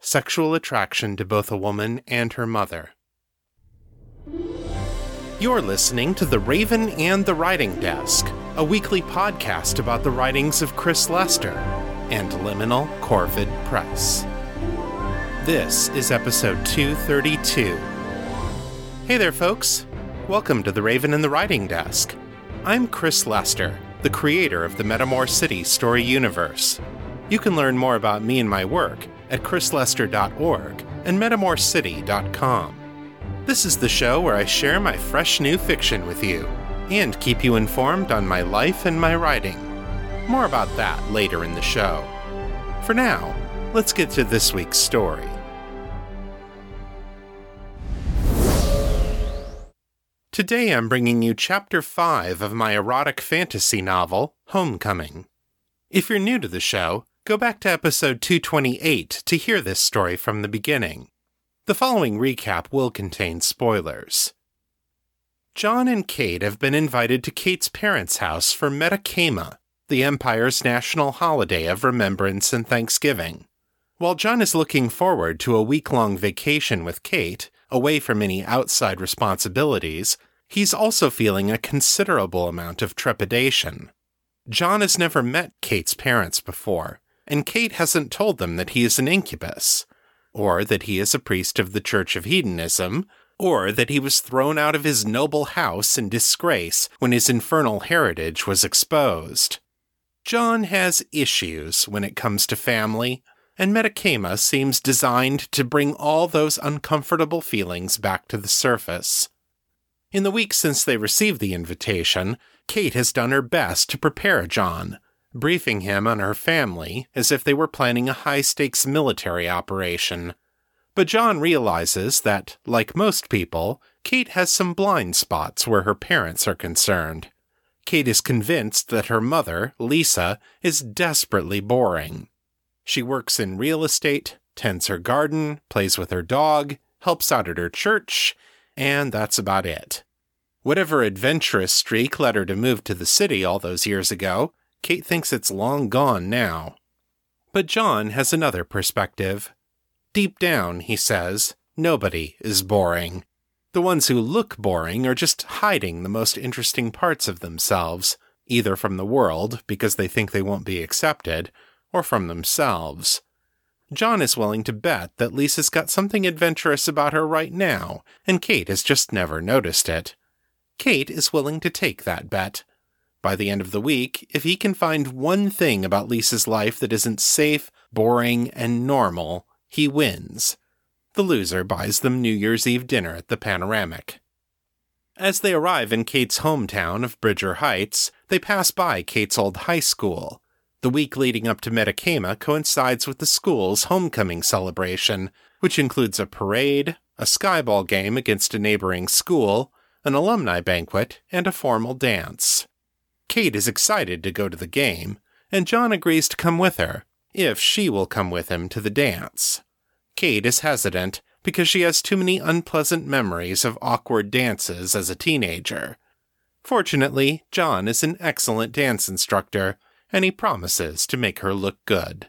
sexual attraction to both a woman and her mother. You're listening to The Raven and the Writing Desk, a weekly podcast about the writings of Chris Lester and Liminal Corvid Press. This is episode 232. Hey there, folks. Welcome to The Raven and the Writing Desk. I'm Chris Lester, the creator of the Metamor City story universe. You can learn more about me and my work at chrislester.org and metamorcity.com. This is the show where I share my fresh new fiction with you and keep you informed on my life and my writing. More about that later in the show. For now, let's get to this week's story. Today I'm bringing you Chapter 5 of my erotic fantasy novel, Homecoming. If you're new to the show, go back to episode 228 to hear this story from the beginning. The following recap will contain spoilers. John and Kate have been invited to Kate's parents' house for Metakema, the Empire's national holiday of remembrance and thanksgiving. While John is looking forward to a week long vacation with Kate, away from any outside responsibilities, he's also feeling a considerable amount of trepidation. John has never met Kate's parents before, and Kate hasn't told them that he is an incubus, or that he is a priest of the Church of Hedonism, or that he was thrown out of his noble house in disgrace when his infernal heritage was exposed. John has issues when it comes to family, and Metakema seems designed to bring all those uncomfortable feelings back to the surface. In the weeks since they received the invitation, Kate has done her best to prepare John, briefing him on her family as if they were planning a high stakes military operation. But John realizes that, like most people, Kate has some blind spots where her parents are concerned. Kate is convinced that her mother, Lisa, is desperately boring. She works in real estate, tends her garden, plays with her dog, helps out at her church, and that's about it. Whatever adventurous streak led her to move to the city all those years ago, Kate thinks it's long gone now. But John has another perspective. Deep down, he says, nobody is boring. The ones who look boring are just hiding the most interesting parts of themselves, either from the world because they think they won't be accepted, or from themselves. John is willing to bet that Lisa's got something adventurous about her right now, and Kate has just never noticed it. Kate is willing to take that bet. By the end of the week, if he can find one thing about Lisa's life that isn't safe, boring, and normal, he wins. The loser buys them New Year's Eve dinner at the Panoramic. As they arrive in Kate's hometown of Bridger Heights, they pass by Kate's old high school. The week leading up to Metakema coincides with the school's homecoming celebration, which includes a parade, a skyball game against a neighboring school, an alumni banquet, and a formal dance. Kate is excited to go to the game, and John agrees to come with her, if she will come with him to the dance. Kate is hesitant because she has too many unpleasant memories of awkward dances as a teenager. Fortunately, John is an excellent dance instructor, and he promises to make her look good.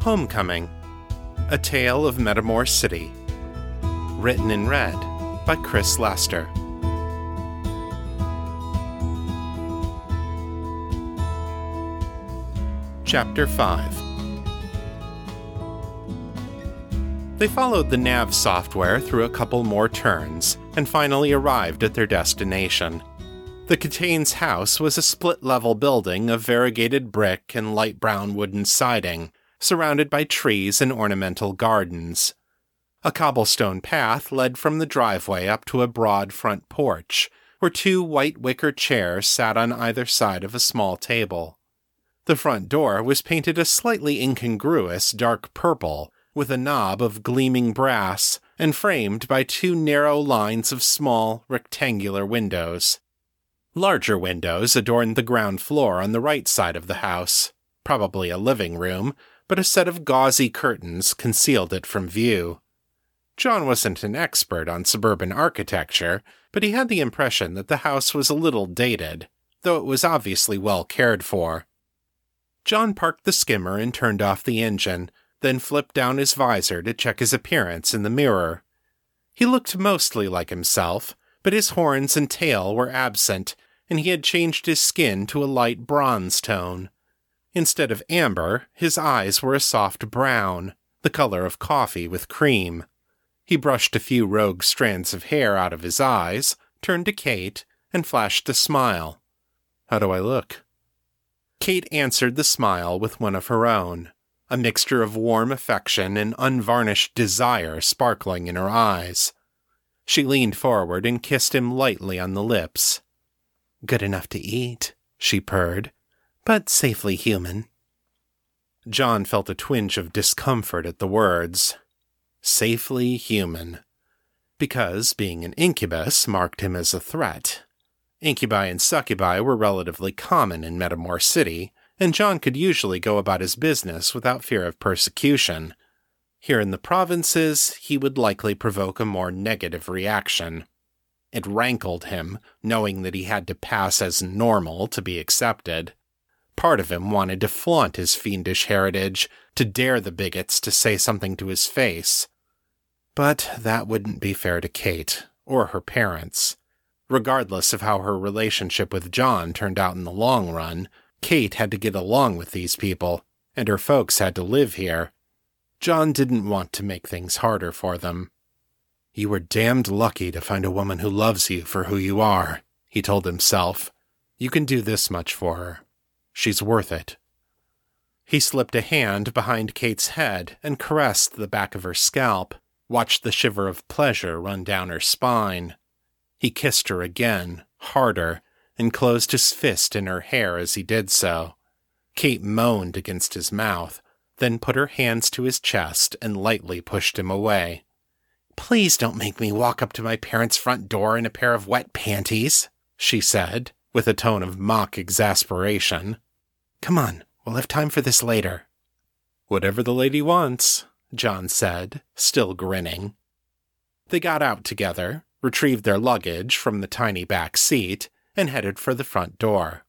Homecoming A Tale of Metamor City. Written in red by Chris Lester. Chapter 5 They followed the nav software through a couple more turns and finally arrived at their destination. The Catane's house was a split level building of variegated brick and light brown wooden siding, surrounded by trees and ornamental gardens. A cobblestone path led from the driveway up to a broad front porch, where two white wicker chairs sat on either side of a small table. The front door was painted a slightly incongruous dark purple, with a knob of gleaming brass, and framed by two narrow lines of small, rectangular windows. Larger windows adorned the ground floor on the right side of the house, probably a living room, but a set of gauzy curtains concealed it from view. John wasn't an expert on suburban architecture, but he had the impression that the house was a little dated, though it was obviously well cared for. John parked the skimmer and turned off the engine, then flipped down his visor to check his appearance in the mirror. He looked mostly like himself, but his horns and tail were absent, and he had changed his skin to a light bronze tone. Instead of amber, his eyes were a soft brown, the color of coffee with cream. He brushed a few rogue strands of hair out of his eyes, turned to Kate, and flashed a smile. How do I look? Kate answered the smile with one of her own, a mixture of warm affection and unvarnished desire sparkling in her eyes. She leaned forward and kissed him lightly on the lips. Good enough to eat, she purred, but safely human. John felt a twinge of discomfort at the words. Safely human. Because being an incubus marked him as a threat. Incubi and succubi were relatively common in Metamor City, and John could usually go about his business without fear of persecution. Here in the provinces, he would likely provoke a more negative reaction. It rankled him, knowing that he had to pass as normal to be accepted. Part of him wanted to flaunt his fiendish heritage, to dare the bigots to say something to his face. But that wouldn't be fair to Kate, or her parents. Regardless of how her relationship with John turned out in the long run, Kate had to get along with these people, and her folks had to live here. John didn't want to make things harder for them. You were damned lucky to find a woman who loves you for who you are, he told himself. You can do this much for her. She's worth it. He slipped a hand behind Kate's head and caressed the back of her scalp, watched the shiver of pleasure run down her spine. He kissed her again, harder, and closed his fist in her hair as he did so. Kate moaned against his mouth, then put her hands to his chest and lightly pushed him away. Please don't make me walk up to my parents' front door in a pair of wet panties, she said, with a tone of mock exasperation. Come on, we'll have time for this later. Whatever the lady wants, John said, still grinning. They got out together, retrieved their luggage from the tiny back seat, and headed for the front door.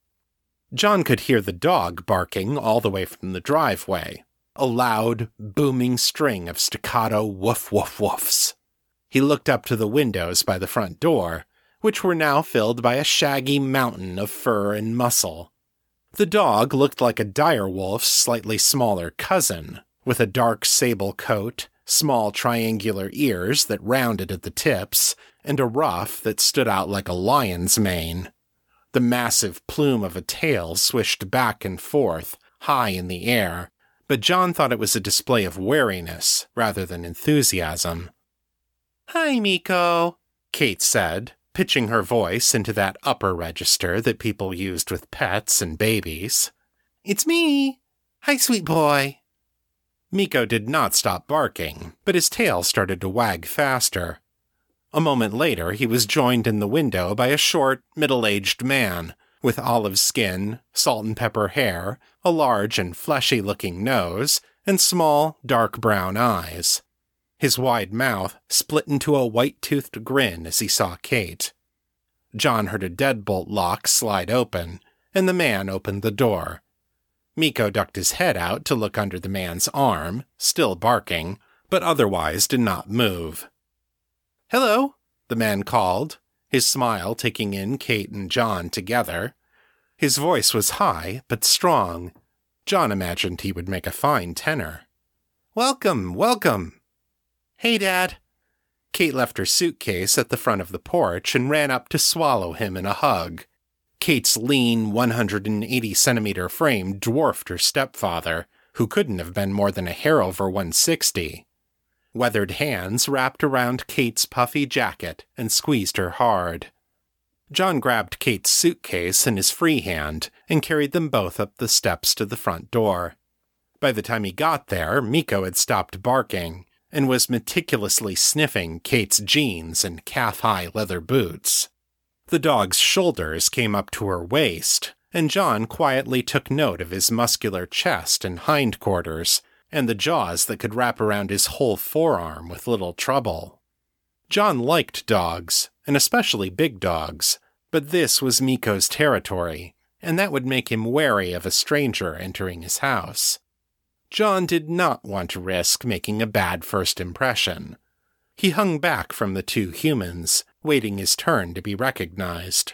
John could hear the dog barking all the way from the driveway, a loud, booming string of staccato woof woof woofs. He looked up to the windows by the front door, which were now filled by a shaggy mountain of fur and muscle. The dog looked like a dire wolf's slightly smaller cousin, with a dark sable coat, small triangular ears that rounded at the tips, and a ruff that stood out like a lion's mane. The massive plume of a tail swished back and forth, high in the air, but John thought it was a display of wariness rather than enthusiasm. Hi, Miko, Kate said, pitching her voice into that upper register that people used with pets and babies. It's me. Hi, sweet boy. Miko did not stop barking, but his tail started to wag faster. A moment later, he was joined in the window by a short, middle aged man with olive skin, salt and pepper hair, a large and fleshy looking nose, and small, dark brown eyes. His wide mouth split into a white toothed grin as he saw Kate. John heard a deadbolt lock slide open, and the man opened the door. Miko ducked his head out to look under the man's arm, still barking, but otherwise did not move. Hello, the man called, his smile taking in Kate and John together. His voice was high, but strong. John imagined he would make a fine tenor. Welcome, welcome. Hey, Dad. Kate left her suitcase at the front of the porch and ran up to swallow him in a hug. Kate's lean, 180 centimeter frame dwarfed her stepfather, who couldn't have been more than a hair over 160. Weathered hands wrapped around Kate's puffy jacket and squeezed her hard. John grabbed Kate's suitcase in his free hand and carried them both up the steps to the front door. By the time he got there, Miko had stopped barking and was meticulously sniffing Kate's jeans and calf high leather boots. The dog's shoulders came up to her waist, and John quietly took note of his muscular chest and hindquarters, and the jaws that could wrap around his whole forearm with little trouble. John liked dogs, and especially big dogs, but this was Miko's territory, and that would make him wary of a stranger entering his house. John did not want to risk making a bad first impression. He hung back from the two humans, waiting his turn to be recognized.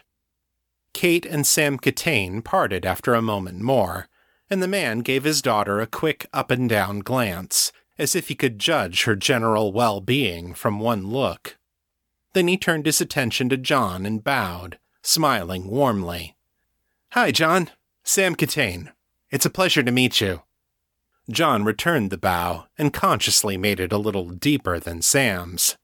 Kate and Sam Catane parted after a moment more, and the man gave his daughter a quick up and down glance, as if he could judge her general well being from one look. Then he turned his attention to John and bowed, smiling warmly. Hi, John. Sam Catane. It's a pleasure to meet you. John returned the bow and consciously made it a little deeper than Sam's.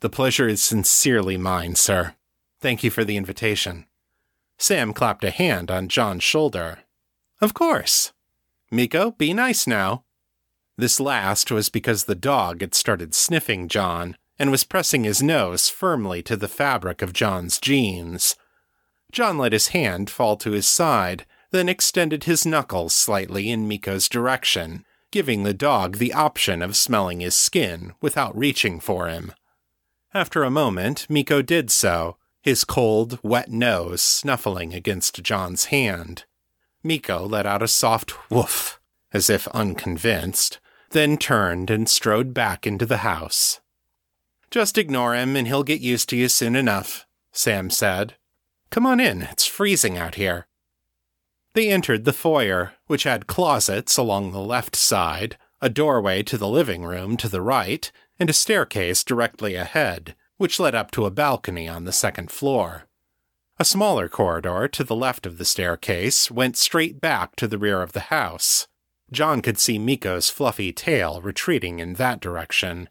The pleasure is sincerely mine, sir. Thank you for the invitation. Sam clapped a hand on John's shoulder. Of course. Miko, be nice now. This last was because the dog had started sniffing John and was pressing his nose firmly to the fabric of John's jeans. John let his hand fall to his side, then extended his knuckles slightly in Miko's direction, giving the dog the option of smelling his skin without reaching for him. After a moment, Miko did so, his cold, wet nose snuffling against John's hand. Miko let out a soft woof, as if unconvinced, then turned and strode back into the house. Just ignore him and he'll get used to you soon enough, Sam said. Come on in, it's freezing out here. They entered the foyer, which had closets along the left side, a doorway to the living room to the right, and a staircase directly ahead, which led up to a balcony on the second floor. A smaller corridor to the left of the staircase went straight back to the rear of the house. John could see Miko's fluffy tail retreating in that direction.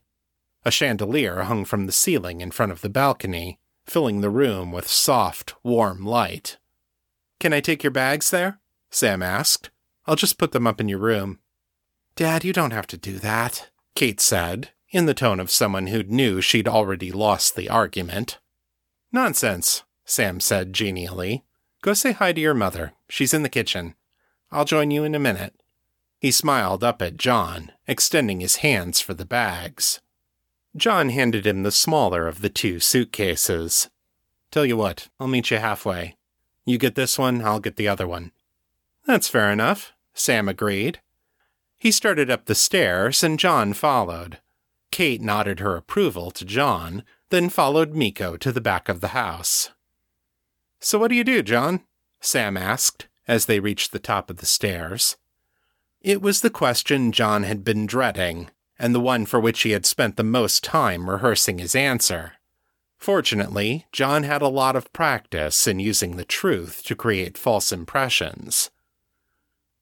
A chandelier hung from the ceiling in front of the balcony, filling the room with soft, warm light. Can I take your bags there? Sam asked. I'll just put them up in your room. Dad, you don't have to do that, Kate said, in the tone of someone who knew she'd already lost the argument. Nonsense, Sam said genially. Go say hi to your mother. She's in the kitchen. I'll join you in a minute. He smiled up at John, extending his hands for the bags. John handed him the smaller of the two suitcases. Tell you what, I'll meet you halfway. You get this one, I'll get the other one. That's fair enough, Sam agreed. He started up the stairs, and John followed. Kate nodded her approval to John, then followed Miko to the back of the house. So, what do you do, John? Sam asked as they reached the top of the stairs. It was the question John had been dreading, and the one for which he had spent the most time rehearsing his answer. Fortunately, John had a lot of practice in using the truth to create false impressions.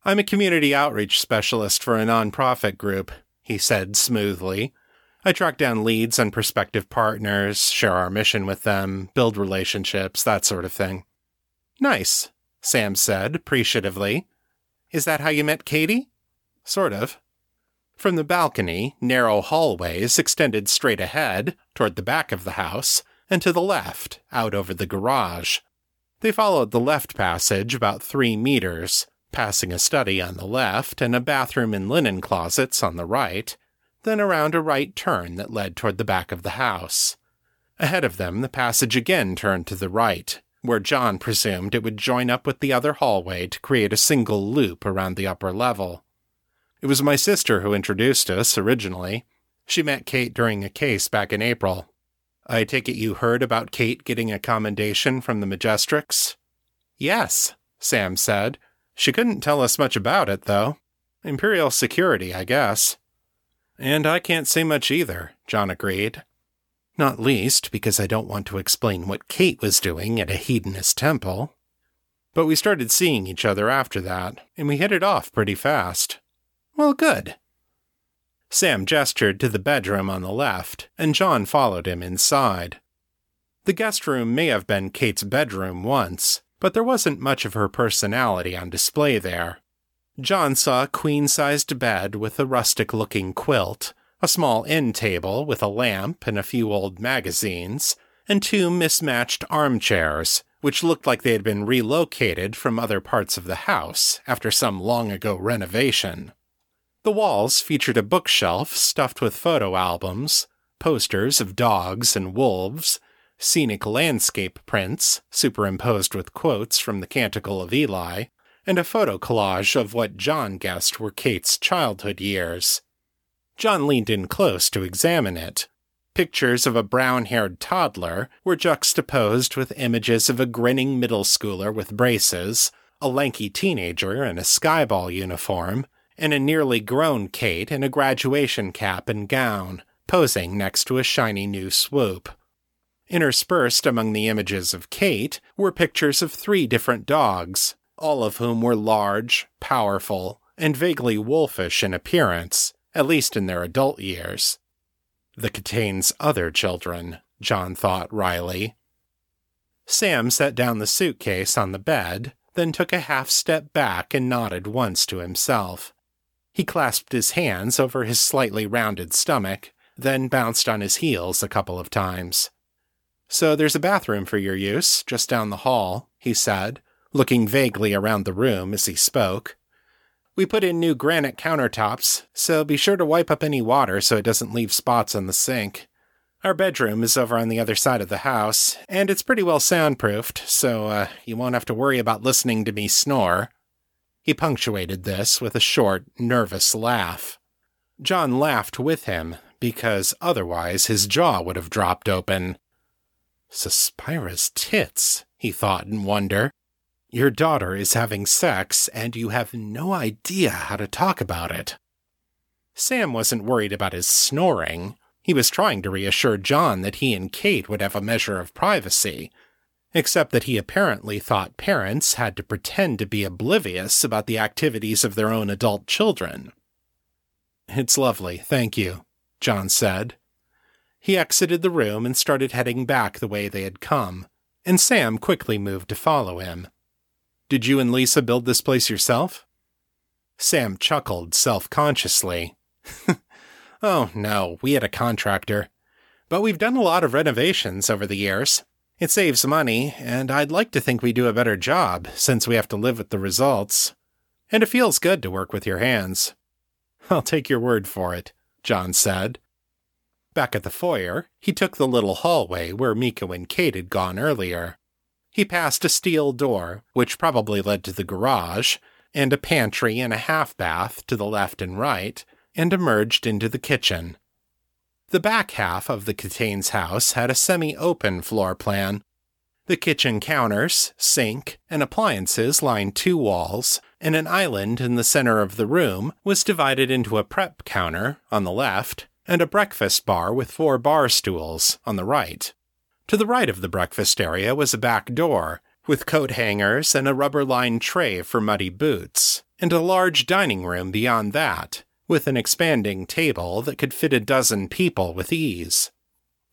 I'm a community outreach specialist for a nonprofit group, he said smoothly, I track down leads and prospective partners, share our mission with them, build relationships, that sort of thing. Nice, Sam said appreciatively. Is that how you met Katie? Sort of. From the balcony, narrow hallways extended straight ahead, toward the back of the house, and to the left, out over the garage. They followed the left passage about three meters, passing a study on the left and a bathroom and linen closets on the right, then around a right turn that led toward the back of the house. Ahead of them, the passage again turned to the right, where John presumed it would join up with the other hallway to create a single loop around the upper level. It was my sister who introduced us originally. She met Kate during a case back in April. I take it you heard about Kate getting a commendation from the Majestrix? Yes, Sam said. She couldn't tell us much about it, though. Imperial security, I guess. And I can't say much either, John agreed. Not least because I don't want to explain what Kate was doing at a hedonist temple. But we started seeing each other after that, and we hit it off pretty fast. Well, good. Sam gestured to the bedroom on the left, and John followed him inside. The guest room may have been Kate's bedroom once, but there wasn't much of her personality on display there. John saw a queen sized bed with a rustic looking quilt, a small end table with a lamp and a few old magazines, and two mismatched armchairs, which looked like they had been relocated from other parts of the house after some long ago renovation. The walls featured a bookshelf stuffed with photo albums, posters of dogs and wolves, scenic landscape prints superimposed with quotes from the Canticle of Eli, and a photo collage of what John guessed were Kate's childhood years. John leaned in close to examine it. Pictures of a brown haired toddler were juxtaposed with images of a grinning middle schooler with braces, a lanky teenager in a skyball uniform, and a nearly grown Kate in a graduation cap and gown, posing next to a shiny new swoop. Interspersed among the images of Kate were pictures of three different dogs, all of whom were large, powerful, and vaguely wolfish in appearance, at least in their adult years. The Katane's other children, John thought wryly. Sam set down the suitcase on the bed, then took a half step back and nodded once to himself. He clasped his hands over his slightly rounded stomach, then bounced on his heels a couple of times. So there's a bathroom for your use, just down the hall, he said, looking vaguely around the room as he spoke. We put in new granite countertops, so be sure to wipe up any water so it doesn't leave spots on the sink. Our bedroom is over on the other side of the house, and it's pretty well soundproofed, so uh, you won't have to worry about listening to me snore. He punctuated this with a short, nervous laugh. John laughed with him, because otherwise his jaw would have dropped open. Suspira's tits, he thought in wonder. Your daughter is having sex, and you have no idea how to talk about it. Sam wasn't worried about his snoring. He was trying to reassure John that he and Kate would have a measure of privacy, except that he apparently thought parents had to pretend to be oblivious about the activities of their own adult children. It's lovely, thank you, John said. He exited the room and started heading back the way they had come, and Sam quickly moved to follow him. Did you and Lisa build this place yourself? Sam chuckled self consciously. oh, no, we had a contractor. But we've done a lot of renovations over the years. It saves money, and I'd like to think we do a better job since we have to live with the results. And it feels good to work with your hands. I'll take your word for it, John said. Back at the foyer, he took the little hallway where Miko and Kate had gone earlier. He passed a steel door, which probably led to the garage, and a pantry and a half bath to the left and right, and emerged into the kitchen. The back half of the Katane's house had a semi open floor plan. The kitchen counters, sink, and appliances lined two walls, and an island in the center of the room was divided into a prep counter on the left and a breakfast bar with four bar stools on the right. To the right of the breakfast area was a back door, with coat hangers and a rubber lined tray for muddy boots, and a large dining room beyond that, with an expanding table that could fit a dozen people with ease.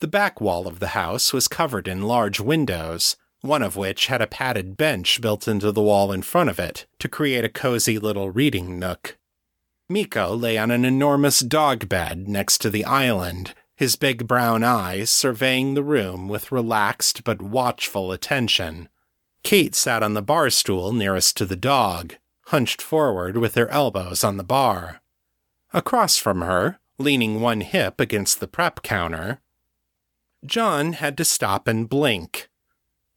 The back wall of the house was covered in large windows, one of which had a padded bench built into the wall in front of it to create a cozy little reading nook. Miko lay on an enormous dog bed next to the island, his big brown eyes surveying the room with relaxed but watchful attention. Kate sat on the bar stool nearest to the dog, hunched forward with her elbows on the bar. Across from her, leaning one hip against the prep counter, John had to stop and blink.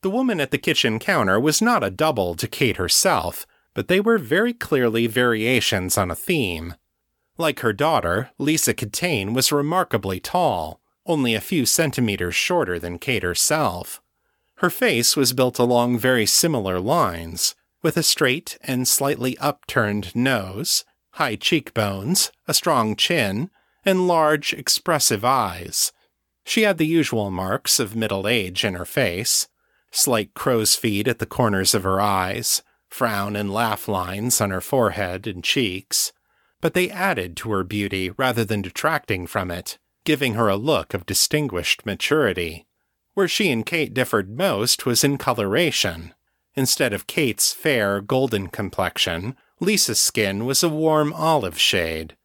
The woman at the kitchen counter was not a double to Kate herself, but they were very clearly variations on a theme. Like her daughter, Lisa Katane was remarkably tall, only a few centimeters shorter than Kate herself. Her face was built along very similar lines, with a straight and slightly upturned nose, high cheekbones, a strong chin, and large, expressive eyes. She had the usual marks of middle age in her face slight crow's feet at the corners of her eyes, frown and laugh lines on her forehead and cheeks, but they added to her beauty rather than detracting from it, giving her a look of distinguished maturity. Where she and Kate differed most was in coloration. Instead of Kate's fair, golden complexion, Lisa's skin was a warm olive shade.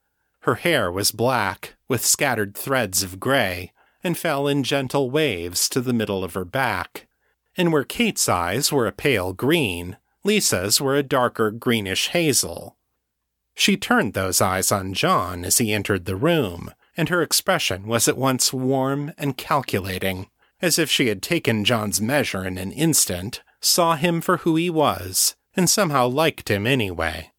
Her hair was black, with scattered threads of gray, and fell in gentle waves to the middle of her back. And where Kate's eyes were a pale green, Lisa's were a darker greenish hazel. She turned those eyes on John as he entered the room, and her expression was at once warm and calculating, as if she had taken John's measure in an instant, saw him for who he was, and somehow liked him anyway.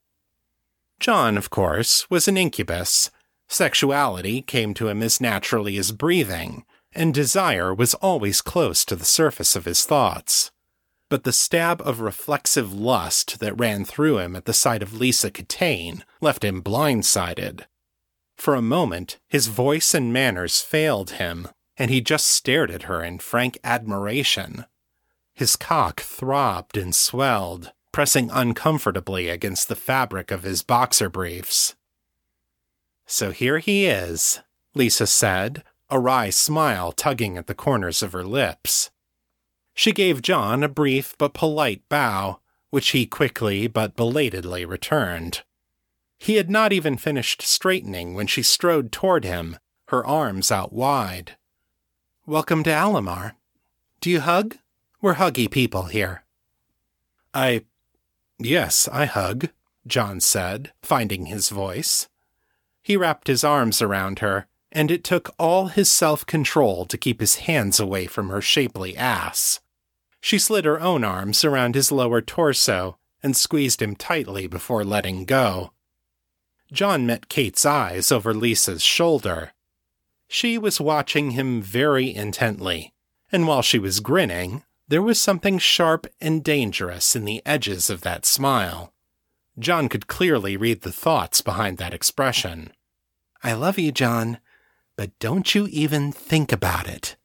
John, of course, was an incubus. Sexuality came to him as naturally as breathing, and desire was always close to the surface of his thoughts. But the stab of reflexive lust that ran through him at the sight of Lisa Catane left him blindsided. For a moment, his voice and manners failed him, and he just stared at her in frank admiration. His cock throbbed and swelled, pressing uncomfortably against the fabric of his boxer briefs. So here he is, Lisa said, a wry smile tugging at the corners of her lips. She gave John a brief but polite bow, which he quickly but belatedly returned. He had not even finished straightening when she strode toward him, her arms out wide. Welcome to Alamar. Do you hug? We're huggy people here. I. Yes, I hug, John said, finding his voice. He wrapped his arms around her, and it took all his self control to keep his hands away from her shapely ass. She slid her own arms around his lower torso and squeezed him tightly before letting go. John met Kate's eyes over Lisa's shoulder. She was watching him very intently, and while she was grinning, there was something sharp and dangerous in the edges of that smile. John could clearly read the thoughts behind that expression. I love you, John, but don't you even think about it.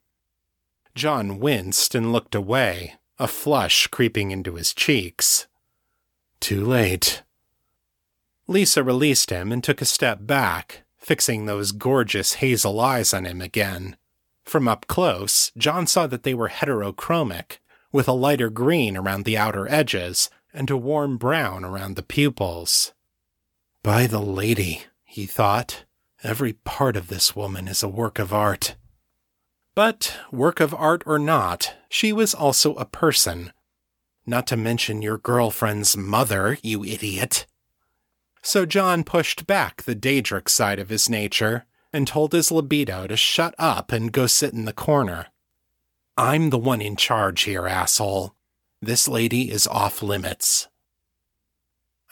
John winced and looked away, a flush creeping into his cheeks. Too late. Lisa released him and took a step back, fixing those gorgeous hazel eyes on him again. From up close, John saw that they were heterochromic, with a lighter green around the outer edges and a warm brown around the pupils. By the lady, he thought, every part of this woman is a work of art. But, work of art or not, she was also a person. Not to mention your girlfriend's mother, you idiot. So John pushed back the Daedric side of his nature and told his libido to shut up and go sit in the corner. I'm the one in charge here, asshole. This lady is off limits.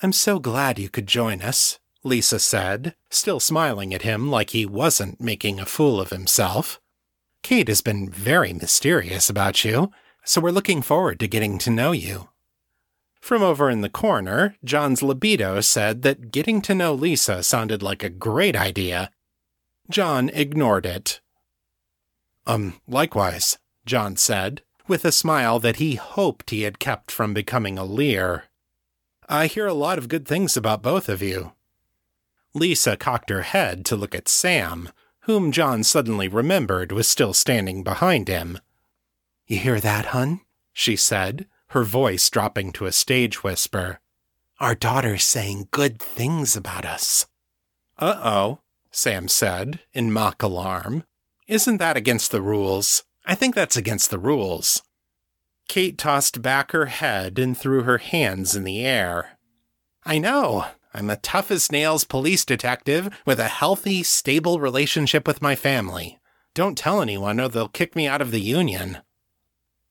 I'm so glad you could join us, Lisa said, still smiling at him like he wasn't making a fool of himself. Kate has been very mysterious about you, so we're looking forward to getting to know you. From over in the corner, John's libido said that getting to know Lisa sounded like a great idea. John ignored it. Um, likewise, John said, with a smile that he hoped he had kept from becoming a leer. I hear a lot of good things about both of you. Lisa cocked her head to look at Sam, whom John suddenly remembered was still standing behind him. You hear that, hun? she said, her voice dropping to a stage whisper. Our daughter's saying good things about us. Uh oh, Sam said, in mock alarm. Isn't that against the rules? I think that's against the rules. Kate tossed back her head and threw her hands in the air. I know. I'm a tough as nails police detective with a healthy, stable relationship with my family. Don't tell anyone or they'll kick me out of the union.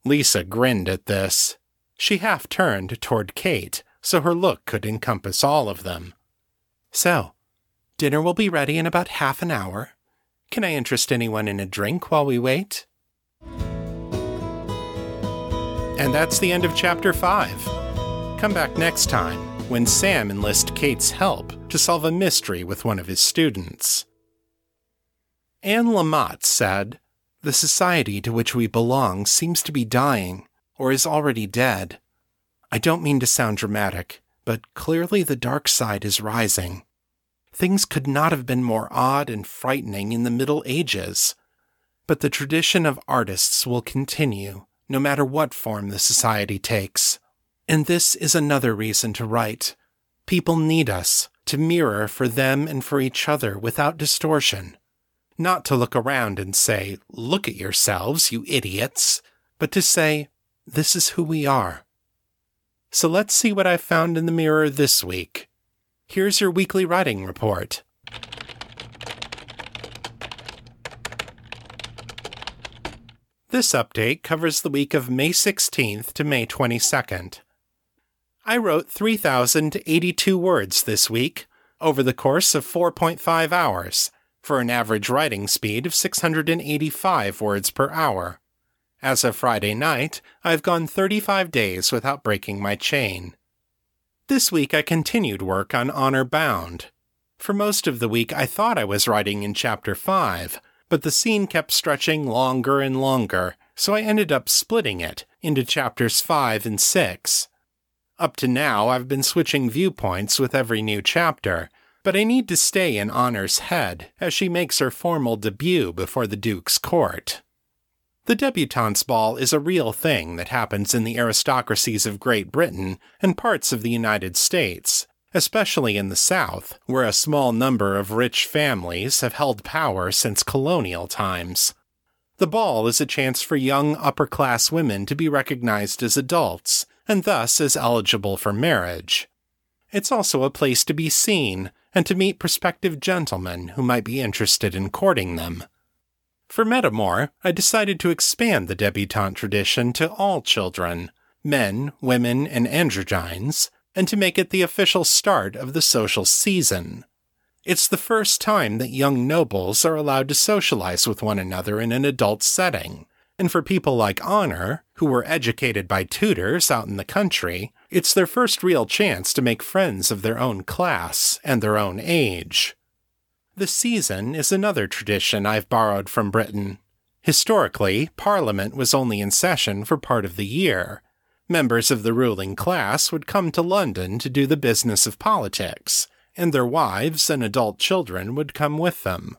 Lisa grinned at this. She half turned toward Kate so her look could encompass all of them. So, dinner will be ready in about half an hour. Can I interest anyone in a drink while we wait? And that's the end of chapter 5. Come back next time when Sam enlists Kate's help to solve a mystery with one of his students. Anne Lamott said, The society to which we belong seems to be dying, or is already dead. I don't mean to sound dramatic, but clearly the dark side is rising. Things could not have been more odd and frightening in the Middle Ages. but the tradition of artists will continue, no matter what form the society takes. And this is another reason to write. People need us to mirror for them and for each other without distortion. Not to look around and say, Look at yourselves, you idiots, but to say, This is who we are. So let's see what I found in the mirror this week. Here's your weekly writing report. This update covers the week of May 16th to May 22nd. I wrote 3,082 words this week over the course of 4.5 hours for an average writing speed of 685 words per hour. As of Friday night, I've gone 35 days without breaking my chain. This week I continued work on Honor Bound. For most of the week, I thought I was writing in Chapter 5, but the scene kept stretching longer and longer, so I ended up splitting it into Chapters 5 and 6. Up to now, I've been switching viewpoints with every new chapter, but I need to stay in Honor's head as she makes her formal debut before the Duke's court. The debutante's ball is a real thing that happens in the aristocracies of Great Britain and parts of the United States, especially in the South, where a small number of rich families have held power since colonial times. The ball is a chance for young upper class women to be recognized as adults, and thus is eligible for marriage. It's also a place to be seen and to meet prospective gentlemen who might be interested in courting them. For Metamor, I decided to expand the debutante tradition to all children, men, women, and androgynes, and to make it the official start of the social season. It's the first time that young nobles are allowed to socialize with one another in an adult setting, and for people like Honor, who were educated by tutors out in the country, it's their first real chance to make friends of their own class and their own age. The season is another tradition I've borrowed from Britain. Historically, Parliament was only in session for part of the year. Members of the ruling class would come to London to do the business of politics, and their wives and adult children would come with them.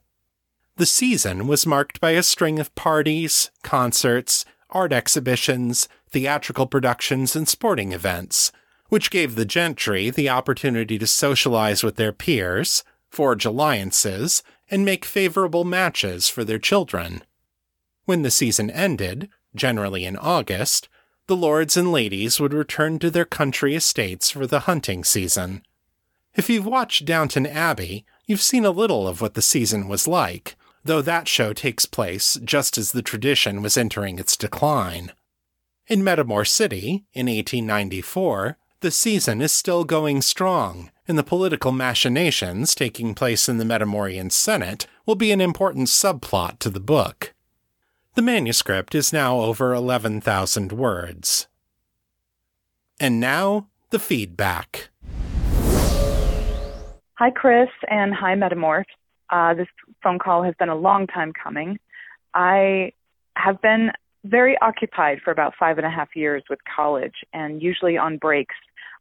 The season was marked by a string of parties, concerts, art exhibitions, theatrical productions, and sporting events, which gave the gentry the opportunity to socialize with their peers, forge alliances, and make favorable matches for their children. When the season ended, generally in August, the lords and ladies would return to their country estates for the hunting season. If you've watched Downton Abbey, you've seen a little of what the season was like, though that show takes place just as the tradition was entering its decline. In Metamor City, in 1894, the season is still going strong, and the political machinations taking place in the Metamorian Senate will be an important subplot to the book. The manuscript is now over 11,000 words. And now, the feedback. Hi, Chris, and hi, Metamorph. Uh, this phone call has been a long time coming. I have been very occupied for about five and a half years with college, and usually on breaks,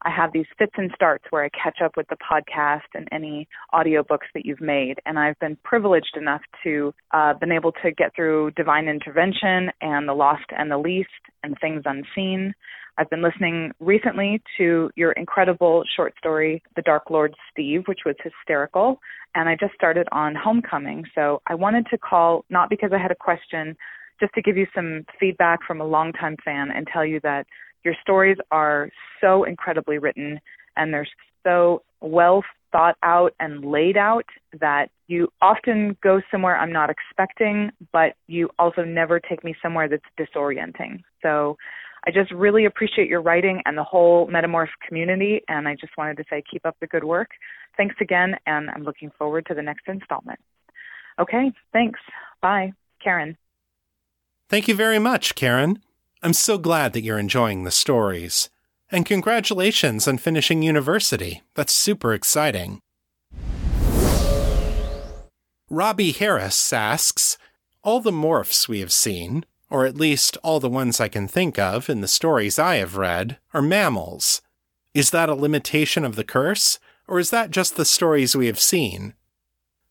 I have these fits and starts where I catch up with the podcast and any audiobooks that you've made. And I've been privileged enough to uh, been able to get through Divine Intervention and The Lost and the Least and Things Unseen. I've been listening recently to your incredible short story, The Dark Lord Steve, which was hysterical. And I just started on Homecoming. So I wanted to call not because I had a question, just to give you some feedback from a longtime fan and tell you that your stories are so incredibly written and they're so well thought out and laid out that you often go somewhere I'm not expecting, but you also never take me somewhere that's disorienting. So I just really appreciate your writing and the whole Metamorph community, and I just wanted to say keep up the good work. Thanks again, and I'm looking forward to the next installment. Okay, thanks. Bye. Karen. Thank you very much, Karen. I'm so glad that you're enjoying the stories. And congratulations on finishing university. That's super exciting. Robbie Harris asks All the morphs we have seen, or at least all the ones I can think of in the stories I have read, are mammals. Is that a limitation of the curse, or is that just the stories we have seen?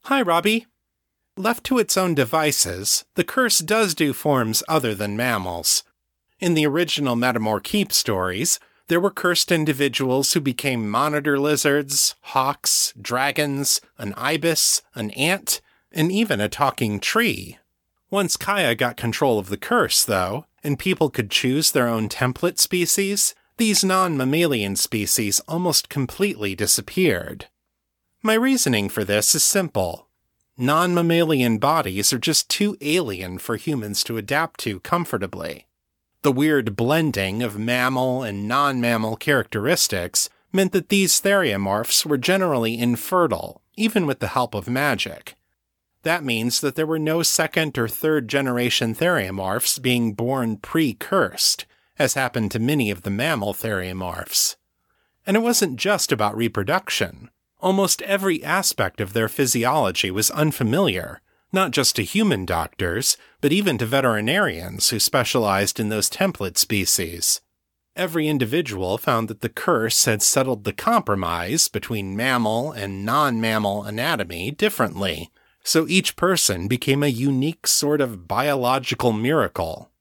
Hi, Robbie. Left to its own devices, the curse does do forms other than mammals. In the original Metamor Keep stories, there were cursed individuals who became monitor lizards, hawks, dragons, an ibis, an ant, and even a talking tree. Once Kaya got control of the curse, though, and people could choose their own template species, these non mammalian species almost completely disappeared. My reasoning for this is simple. Non mammalian bodies are just too alien for humans to adapt to comfortably. The weird blending of mammal and non mammal characteristics meant that these theriomorphs were generally infertile, even with the help of magic. That means that there were no second or third generation theriomorphs being born pre cursed, as happened to many of the mammal theriomorphs. And it wasn't just about reproduction. Almost every aspect of their physiology was unfamiliar, not just to human doctors, but even to veterinarians who specialized in those template species. Every individual found that the curse had settled the compromise between mammal and non mammal anatomy differently, so each person became a unique sort of biological miracle.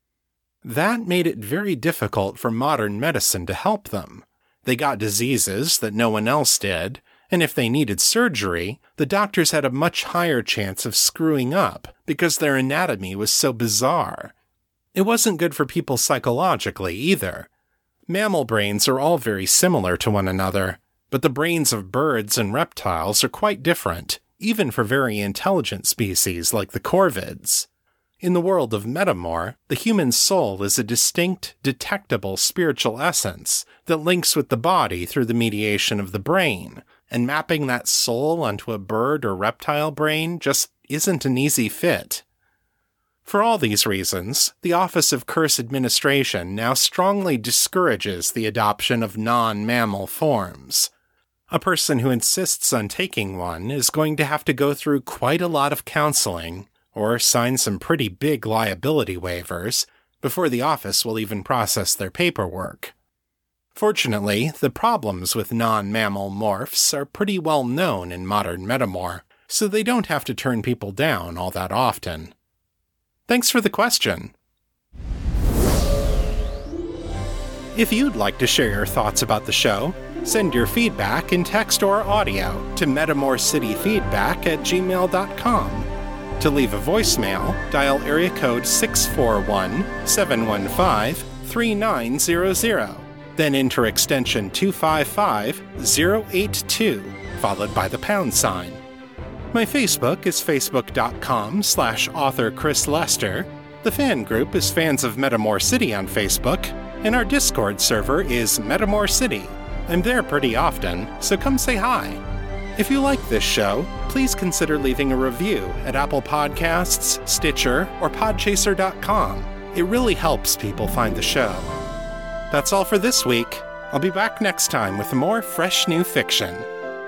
That made it very difficult for modern medicine to help them. They got diseases that no one else did, and if they needed surgery, the doctors had a much higher chance of screwing up because their anatomy was so bizarre. It wasn't good for people psychologically either. Mammal brains are all very similar to one another, but the brains of birds and reptiles are quite different, even for very intelligent species like the corvids. In the world of Metamor, the human soul is a distinct, detectable spiritual essence that links with the body through the mediation of the brain, and mapping that soul onto a bird or reptile brain just isn't an easy fit. For all these reasons, the Office of Curse Administration now strongly discourages the adoption of non mammal forms. A person who insists on taking one is going to have to go through quite a lot of counseling or sign some pretty big liability waivers before the office will even process their paperwork. Fortunately, the problems with non mammal morphs are pretty well known in modern Metamor, so they don't have to turn people down all that often. Thanks for the question. If you'd like to share your thoughts about the show, send your feedback in text or audio to metamorcityfeedback at gmail.com. To leave a voicemail, dial area code 641 715 3900 then enter extension 255082, followed by the pound sign. My Facebook is facebook.com slash author Chris Lester. The fan group is Fans of Metamor City on Facebook, and our Discord server is Metamor City. I'm there pretty often, so come say hi. If you like this show, please consider leaving a review at Apple Podcasts, Stitcher, or Podchaser.com. It really helps people find the show. That's all for this week. I'll be back next time with more fresh new fiction.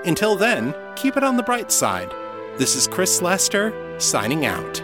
Until then, keep it on the bright side. This is Chris Lester, signing out.